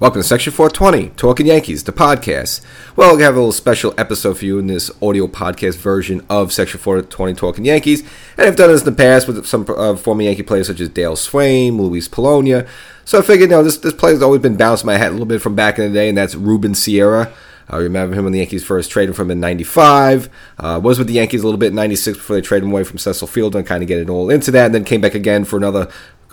Welcome to Section 420, Talking Yankees, the podcast. Well, we have a little special episode for you in this audio podcast version of Section 420, Talking Yankees. And I've done this in the past with some uh, former Yankee players such as Dale Swain, Luis Polonia. So I figured, you know, this, this player's always been bouncing my head a little bit from back in the day, and that's Ruben Sierra. I remember him when the Yankees first traded from him in 95. Uh, was with the Yankees a little bit in 96 before they traded him away from Cecil Fielder and kind of get it all into that. And then came back again for another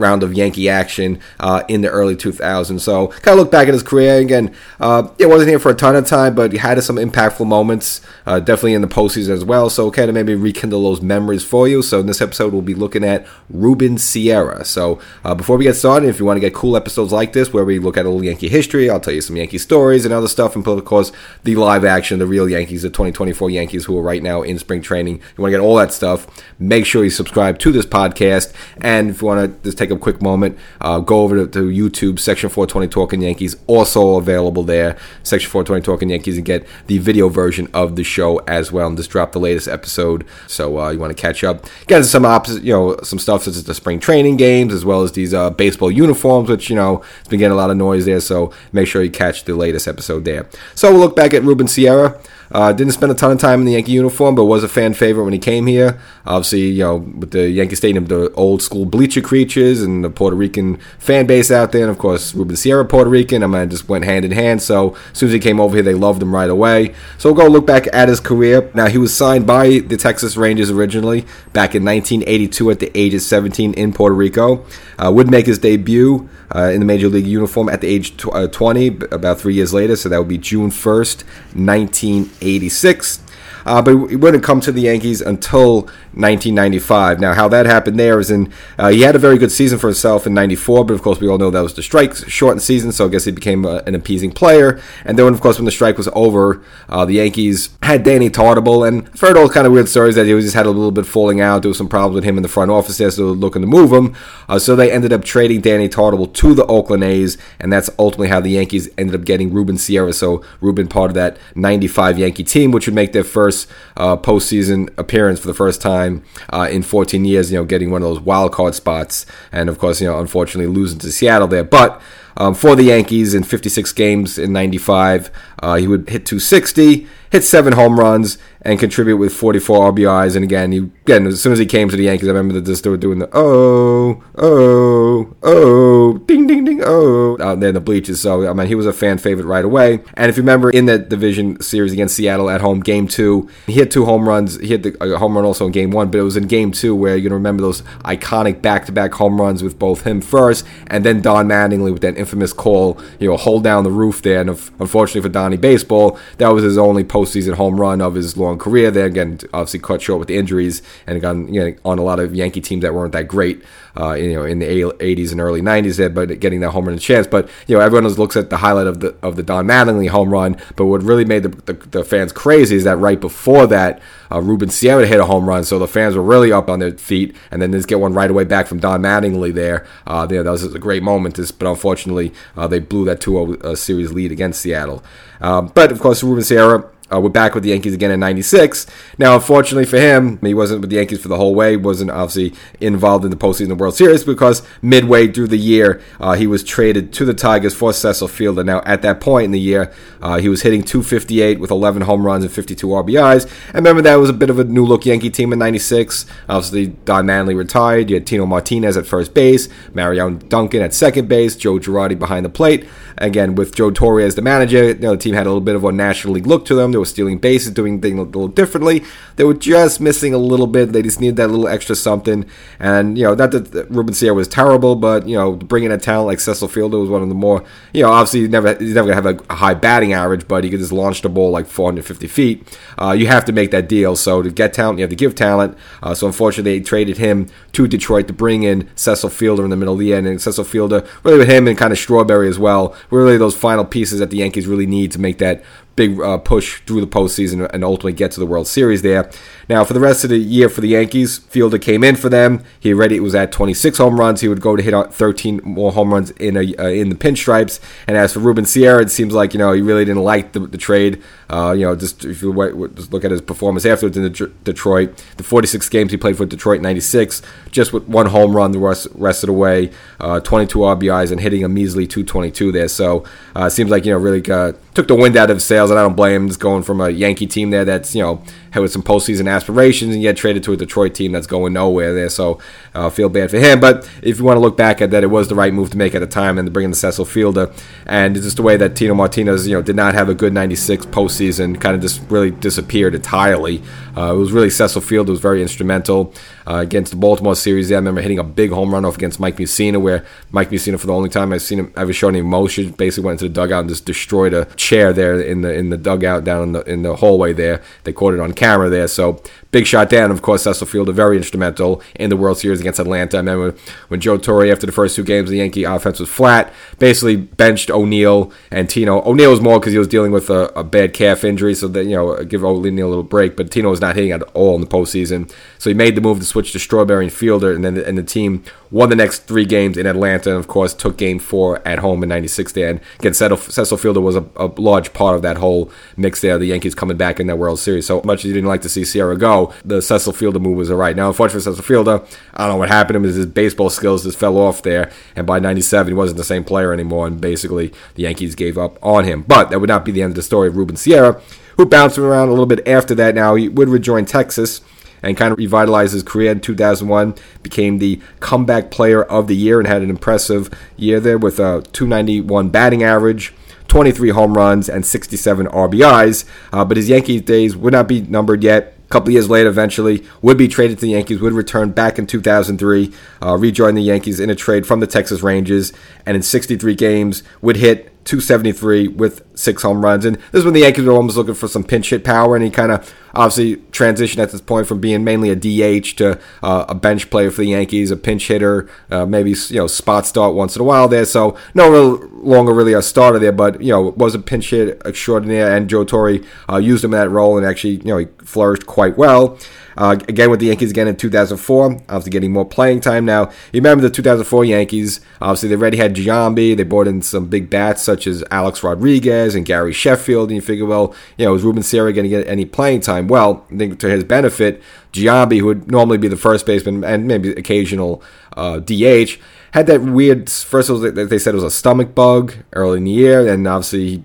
round of Yankee action uh, in the early 2000s. So kind of look back at his career again. Uh, it wasn't here for a ton of time, but he had some impactful moments, uh, definitely in the postseason as well. So kind of maybe rekindle those memories for you. So in this episode, we'll be looking at Ruben Sierra. So uh, before we get started, if you want to get cool episodes like this where we look at a little Yankee history, I'll tell you some Yankee stories and other stuff, and of course the live action, the real Yankees, the 2024 Yankees who are right now in spring training. You want to get all that stuff? Make sure you subscribe to this podcast, and if you want to just take a quick moment, uh, go over to, to, YouTube, Section 420 Talking Yankees, also available there, Section 420 Talking Yankees, and get the video version of the show as well. And just drop the latest episode, so uh, you want to catch up. Get some opposite, you know, some stuff such as the spring training games, as well as these uh, baseball uniforms, which you know it's been getting a lot of noise there. So make sure you catch the latest episode there. So we'll look back at Ruben Sierra. Uh, didn't spend a ton of time in the Yankee uniform, but was a fan favorite when he came here. Obviously, you know, with the Yankee Stadium, the old school bleacher creatures and the Puerto Rican fan base out there. And of course, Ruben Sierra, Puerto Rican. I mean, just went hand in hand. So as soon as he came over here, they loved him right away. So we'll go look back at his career. Now, he was signed by the Texas Rangers originally back in 1982 at the age of 17 in Puerto Rico. Uh, would make his debut uh, in the major league uniform at the age tw- uh, 20, about three years later. So that would be June 1st, 1986. Uh, but he wouldn't come to the Yankees until 1995. Now, how that happened there is in uh, he had a very good season for himself in '94, but of course we all know that was the strike shortened season, so I guess he became a, an appeasing player. And then, of course, when the strike was over, uh, the Yankees had Danny Tartabull, and I've heard all kind of weird stories that he just had a little bit falling out. There was some problems with him in the front office so looking to move him. Uh, so they ended up trading Danny Tartabull to the Oakland A's, and that's ultimately how the Yankees ended up getting Ruben Sierra. So Ruben part of that '95 Yankee team, which would make their first uh, postseason appearance for the first time time uh, in 14 years, you know, getting one of those wild card spots, and of course, you know, unfortunately losing to Seattle there. But um, for the Yankees in 56 games in 95, uh, he would hit 260, hit seven home runs, and contribute with 44 RBIs. And again, he, again, as soon as he came to the Yankees, I remember that they were doing the oh, oh, oh, ding, ding, ding, oh, out there in the bleachers. So, I mean, he was a fan favorite right away. And if you remember in that division series against Seattle at home, game two, he hit two home runs. He hit the home run also in game one, but it was in game two where you're to remember those iconic back to back home runs with both him first and then Don Mattingly with that infamous call, you know, hold down the roof there. And unfortunately for Donnie Baseball, that was his only postseason home run of his long career there. Again, obviously cut short with the injuries and got you know, on a lot of Yankee teams that weren't that great. Uh, you know, in the 80s and early 90s, there, but getting that home run chance. But you know, everyone looks at the highlight of the of the Don Mattingly home run. But what really made the, the, the fans crazy is that right before that, uh, Ruben Sierra hit a home run, so the fans were really up on their feet, and then just get one right away back from Don Mattingly there. Uh, that was a great moment, but unfortunately, uh, they blew that 2-0 uh, series lead against Seattle. Um, but of course, Ruben Sierra uh, we're back with the Yankees again in '96. Now, unfortunately for him, he wasn't with the Yankees for the whole way. wasn't obviously involved in the postseason World Series because midway through the year, uh, he was traded to the Tigers for Cecil Fielder. Now, at that point in the year, uh, he was hitting 258 with 11 home runs and 52 RBIs. And remember, that was a bit of a new look Yankee team in '96. Obviously, Don Mattingly retired. You had Tino Martinez at first base, Mariano Duncan at second base, Joe Girardi behind the plate. Again, with Joe Torre as the manager, you know, the team had a little bit of a National League look to them. Stealing bases, doing things a little differently. They were just missing a little bit. They just needed that little extra something. And, you know, not that Ruben Sierra was terrible, but, you know, bringing a talent like Cecil Fielder was one of the more, you know, obviously he's never, he's never going to have a, high batting average, but he could just launch the ball like 450 feet. Uh, you have to make that deal. So to get talent, you have to give talent. Uh, so unfortunately, they traded him to Detroit to bring in Cecil Fielder in the middle of the end. And Cecil Fielder, really with him and kind of Strawberry as well, really those final pieces that the Yankees really need to make that big uh, push through the postseason and ultimately get to the World Series there. Now, for the rest of the year for the Yankees, Fielder came in for them. He already was at 26 home runs. He would go to hit 13 more home runs in a uh, in the pinstripes. And as for Ruben Sierra, it seems like you know he really didn't like the, the trade. Uh, you know, just if you just look at his performance afterwards in Detroit, the 46 games he played for Detroit, 96, just with one home run the rest, rest of the way, uh, 22 RBIs and hitting a measly 222 there. So uh, seems like you know really uh, took the wind out of his sails, and I don't blame him. Just going from a Yankee team there that's you know with some postseason aspirations, and yet traded to a Detroit team that's going nowhere there. So uh, feel bad for him. But if you want to look back at that, it was the right move to make at the time, and to bring in the Cecil Fielder, and it's just the way that Tino Martinez you know did not have a good 96 postseason, kind of just really disappeared entirely. Uh, it was really Cecil Fielder was very instrumental uh, against the Baltimore series. Yeah, I remember hitting a big home run off against Mike Mussina, where Mike Mussina, for the only time I've seen him ever show any emotion, basically went into the dugout and just destroyed a chair there in the in the dugout down in the in the hallway there. They caught it on camera there. So big shot down. Of course, Cecil Fielder very instrumental in the World Series against Atlanta. I remember when Joe Torre, after the first two games, the Yankee offense was flat, basically benched O'Neill and Tino. O'Neill was more because he was dealing with a, a, bad calf injury, so that you know give O'Neill a little break. But Tino was not hitting at all in the postseason, so he made the move to switch to Strawberry and Fielder, and then and the team won the next three games in Atlanta, and of course took Game Four at home in '96. There, and again, Cecil Fielder was a, a, large part of that whole mix there. The Yankees coming back in that World Series. So much as you didn't like to see Sierra go, the Cecil Fielder move was all right. Now, unfortunately for Cecil Fielder, I don't know what happened to him. His baseball skills just fell off there, and by '97 he wasn't the same player anymore, and basically the Yankees gave up on him. But that would not be the end of the story of Ruben Sierra, who bounced around a little bit after that. Now he would rejoin Texas and kind of revitalized his career in 2001. Became the comeback player of the year and had an impressive year there with a 291 batting average. 23 home runs and 67 RBIs, uh, but his Yankees days would not be numbered yet. Couple years later, eventually, would be traded to the Yankees, would return back in 2003, uh, rejoin the Yankees in a trade from the Texas Rangers, and in 63 games would hit 273 with six home runs. And this is when the Yankees were almost looking for some pinch hit power, and he kind of obviously transitioned at this point from being mainly a DH to uh, a bench player for the Yankees, a pinch hitter, uh, maybe you know spot start once in a while there. So no real, longer really a starter there, but you know was a pinch hit extraordinaire, and Joe Torre uh, used him in that role, and actually you know he flourished quite well. Uh, again with the Yankees again in 2004, obviously getting more playing time now. You remember the 2004 Yankees? Obviously they already had Giambi. They brought in some big bats such as Alex Rodriguez and Gary Sheffield, and you figure, well, you know, is Ruben Sierra going to get any playing time? Well, I think to his benefit, Giambi, who would normally be the first baseman and maybe occasional uh, DH, had that weird. First, was, they said it was a stomach bug early in the year, and obviously. He,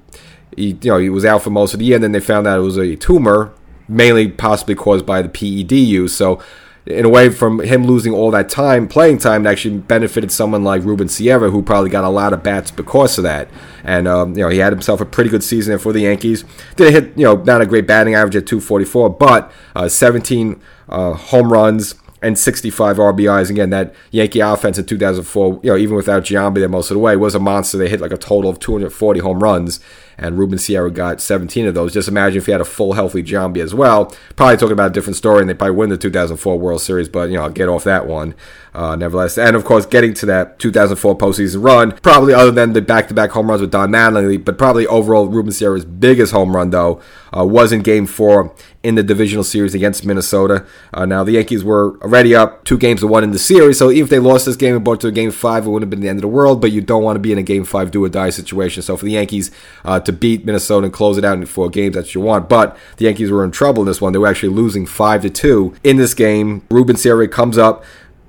he, you know, he was out for most of the year, and then they found out it was a tumor mainly possibly caused by the PED use. So, in a way, from him losing all that time, playing time, it actually benefited someone like Ruben Sierra, who probably got a lot of bats because of that. And um, you know, he had himself a pretty good season for the Yankees. Did hit, you know, not a great batting average at 244, but uh, 17 uh, home runs and 65 RBIs. Again, that Yankee offense in 2004, you know, even without Giambi there most of the way, was a monster. They hit like a total of 240 home runs and Ruben Sierra got 17 of those. Just imagine if he had a full, healthy Giambi as well. Probably talking about a different story, and they probably win the 2004 World Series, but, you know, I'll get off that one. Uh, nevertheless, and of course, getting to that 2004 postseason run, probably other than the back-to-back home runs with Don Mattingly, but probably overall Ruben Sierra's biggest home run though uh, was in Game Four in the divisional series against Minnesota. Uh, now the Yankees were already up two games to one in the series, so even if they lost this game and brought to a Game Five, it wouldn't have been the end of the world. But you don't want to be in a Game Five do or die situation. So for the Yankees uh, to beat Minnesota and close it out in four games. That's what you want. But the Yankees were in trouble in this one. They were actually losing five to two in this game. Ruben Sierra comes up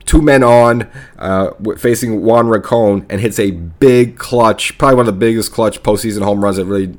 two men on, uh, facing Juan Rincon, and hits a big clutch, probably one of the biggest clutch postseason home runs that really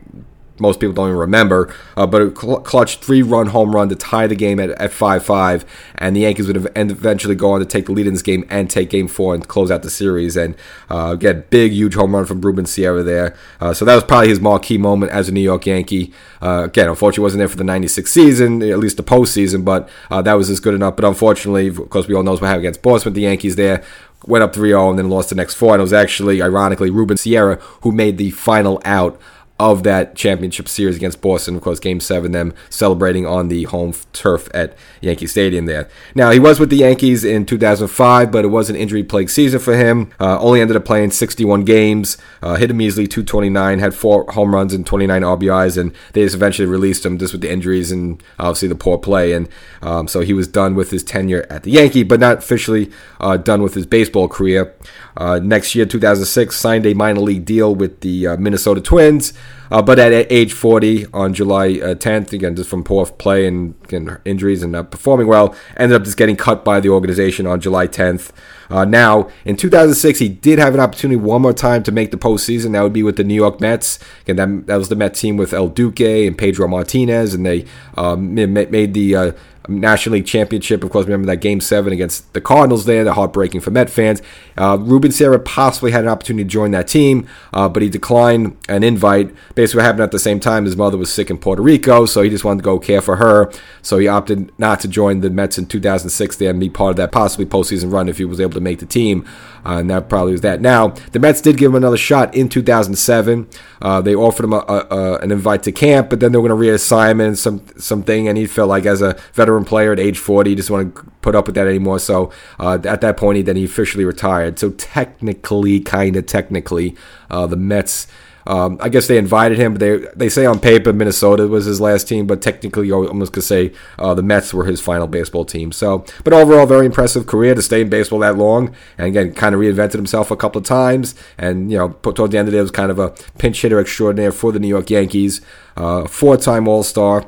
most people don't even remember, uh, but a cl- clutch three run home run to tie the game at, at 5 5. And the Yankees would eventually go on to take the lead in this game and take game four and close out the series. And uh, get big, huge home run from Ruben Sierra there. Uh, so that was probably his marquee moment as a New York Yankee. Uh, again, unfortunately, wasn't there for the 96 season, at least the postseason, but uh, that was just good enough. But unfortunately, of course, we all know what happened against Boston, the Yankees there went up 3 0 and then lost the next four. And it was actually, ironically, Ruben Sierra who made the final out of that championship series against Boston. Of course, Game Seven, them celebrating on the home turf at Yankee Stadium. There. Now he was with the Yankees in 2005, but it was an injury-plagued season for him. Uh, only ended up playing 61 games, uh, hit a measly 229, had four home runs and 29 RBIs, and they just eventually released him just with the injuries and obviously the poor play. And um, so he was done with his tenure at the Yankee, but not officially uh, done with his baseball career. Uh, next year, 2006, signed a minor league deal with the uh, Minnesota Twins. Uh, but at age 40 on July uh, 10th, again, just from poor play and, and injuries and not performing well, ended up just getting cut by the organization on July 10th. Uh, now, in 2006, he did have an opportunity one more time to make the postseason. That would be with the New York Mets. Again, that, that was the Mets team with El Duque and Pedro Martinez, and they um, made the uh, National League Championship. Of course, remember that Game Seven against the Cardinals. There, the heartbreaking for Met fans. Uh, Ruben Sierra possibly had an opportunity to join that team, uh, but he declined an invite. Basically, what happened at the same time, his mother was sick in Puerto Rico, so he just wanted to go care for her. So he opted not to join the Mets in 2006 there and be part of that possibly postseason run if he was able to make the team. Uh, and that probably was that. Now, the Mets did give him another shot in 2007. Uh, they offered him a, a, a, an invite to camp, but then they were going to reassign him some something, and he felt like as a veteran player at age 40, he just want to put up with that anymore. So uh, at that point, he then he officially retired. So technically, kind of technically, uh, the Mets um, I guess they invited him, but they they say on paper Minnesota was his last team, but technically you almost could say uh, the Mets were his final baseball team. So, but overall, very impressive career to stay in baseball that long, and again, kind of reinvented himself a couple of times, and you know, toward the end of the day, was kind of a pinch hitter extraordinaire for the New York Yankees, uh, four-time All Star.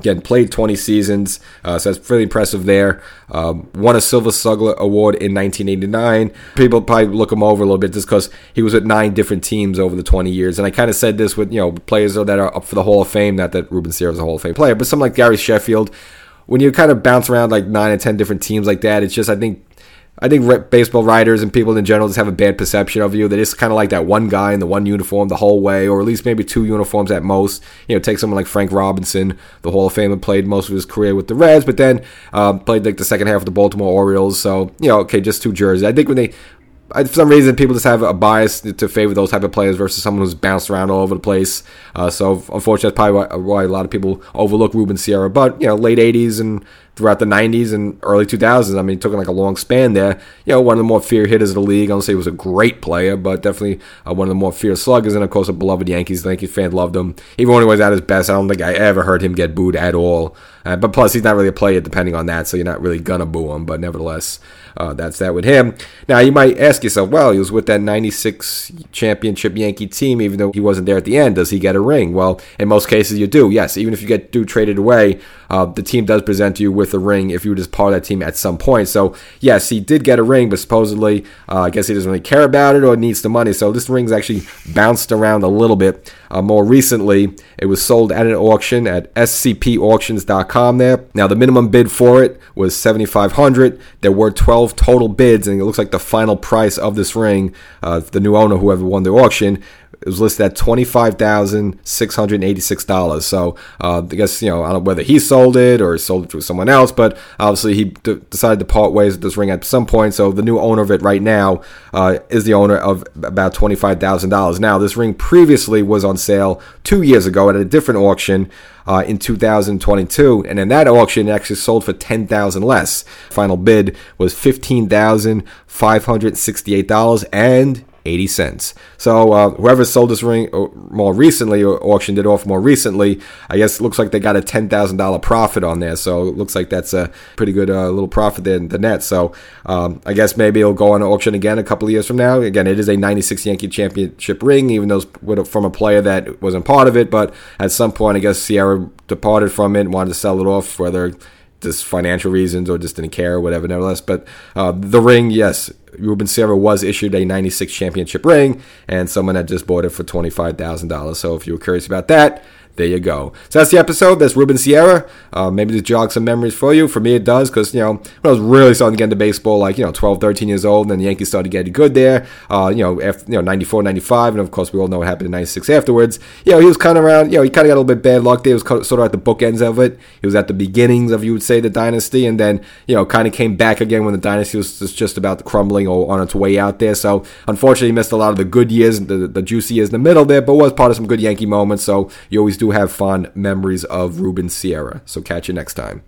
Again, played 20 seasons, uh, so that's pretty impressive there. Um, won a Silver Slugger Award in 1989. People probably look him over a little bit just because he was with nine different teams over the 20 years. And I kind of said this with you know players that are up for the Hall of Fame. Not that Ruben Sierra is a Hall of Fame player, but someone like Gary Sheffield. When you kind of bounce around like nine or ten different teams like that, it's just I think I think baseball writers and people in general just have a bad perception of you. That it's kind of like that one guy in the one uniform the whole way, or at least maybe two uniforms at most. You know, take someone like Frank Robinson, the Hall of Famer, played most of his career with the Reds, but then um, played like the second half of the Baltimore Orioles. So you know, okay, just two jerseys. I think when they for some reason, people just have a bias to favor those type of players versus someone who's bounced around all over the place. Uh, so, unfortunately, that's probably why, why, a lot of people overlook Ruben Sierra. But you know, late '80s and throughout the 90s and early 2000s. I mean, he took like a long span there. You know, one of the more feared hitters of the league. I don't say he was a great player, but definitely uh, one of the more feared sluggers. And of course, a beloved Yankees. Yankees fan loved him. Even when he was at his best, I don't think I ever heard him get booed at all. Uh, but plus, he's not really a player depending on that, so you're not really gonna boo him. But nevertheless, uh, that's that with him. Now, you might ask yourself, well, he was with that 96 championship Yankee team, even though he wasn't there at the end. Does he get a ring? Well, in most cases, you do. Yes, even if you get do traded away, uh, the team does present you with a ring if you were just part of that team at some point. So, yes, he did get a ring, but supposedly, uh, I guess he doesn't really care about it or needs the money. So, this ring's actually bounced around a little bit. Uh, more recently, it was sold at an auction at scpauctions.com there. Now, the minimum bid for it was 7500 There were 12 total bids, and it looks like the final price of this ring, uh, the new owner, whoever won the auction, it was listed at twenty five thousand six hundred eighty six dollars. So uh, I guess you know I don't know whether he sold it or sold it to someone else, but obviously he d- decided to part ways with this ring at some point. So the new owner of it right now uh, is the owner of about twenty five thousand dollars. Now this ring previously was on sale two years ago at a different auction. Uh, in 2022, and in that auction, it actually sold for 10,000 less. Final bid was $15,568, and 80 cents. So uh, whoever sold this ring uh, more recently or auctioned it off more recently, I guess looks like they got a $10,000 profit on there. So it looks like that's a pretty good uh, little profit there in the net. So um, I guess maybe it'll go on auction again a couple of years from now. Again, it is a 96 Yankee championship ring, even though it's from a player that wasn't part of it. But at some point, I guess Sierra departed from it and wanted to sell it off, whether just financial reasons or just didn't care or whatever, nevertheless. But uh, the ring, yes, Ruben Sierra was issued a 96 championship ring, and someone had just bought it for $25,000. So if you were curious about that, there you go. So that's the episode. That's Ruben Sierra. Uh, maybe this jogs some memories for you. For me, it does because, you know, when I was really starting to get into baseball, like, you know, 12, 13 years old, and then the Yankees started getting good there, uh, you know, after, you know, 94, 95, and of course, we all know what happened in 96 afterwards. You know, he was kind of around, you know, he kind of got a little bit bad luck there. He was sort of at the bookends of it. He was at the beginnings of, you would say, the dynasty, and then, you know, kind of came back again when the dynasty was just about crumbling or on its way out there. So, unfortunately, he missed a lot of the good years, the, the juicy years in the middle there, but was part of some good Yankee moments. So, you always have fond memories of Ruben Sierra. So catch you next time.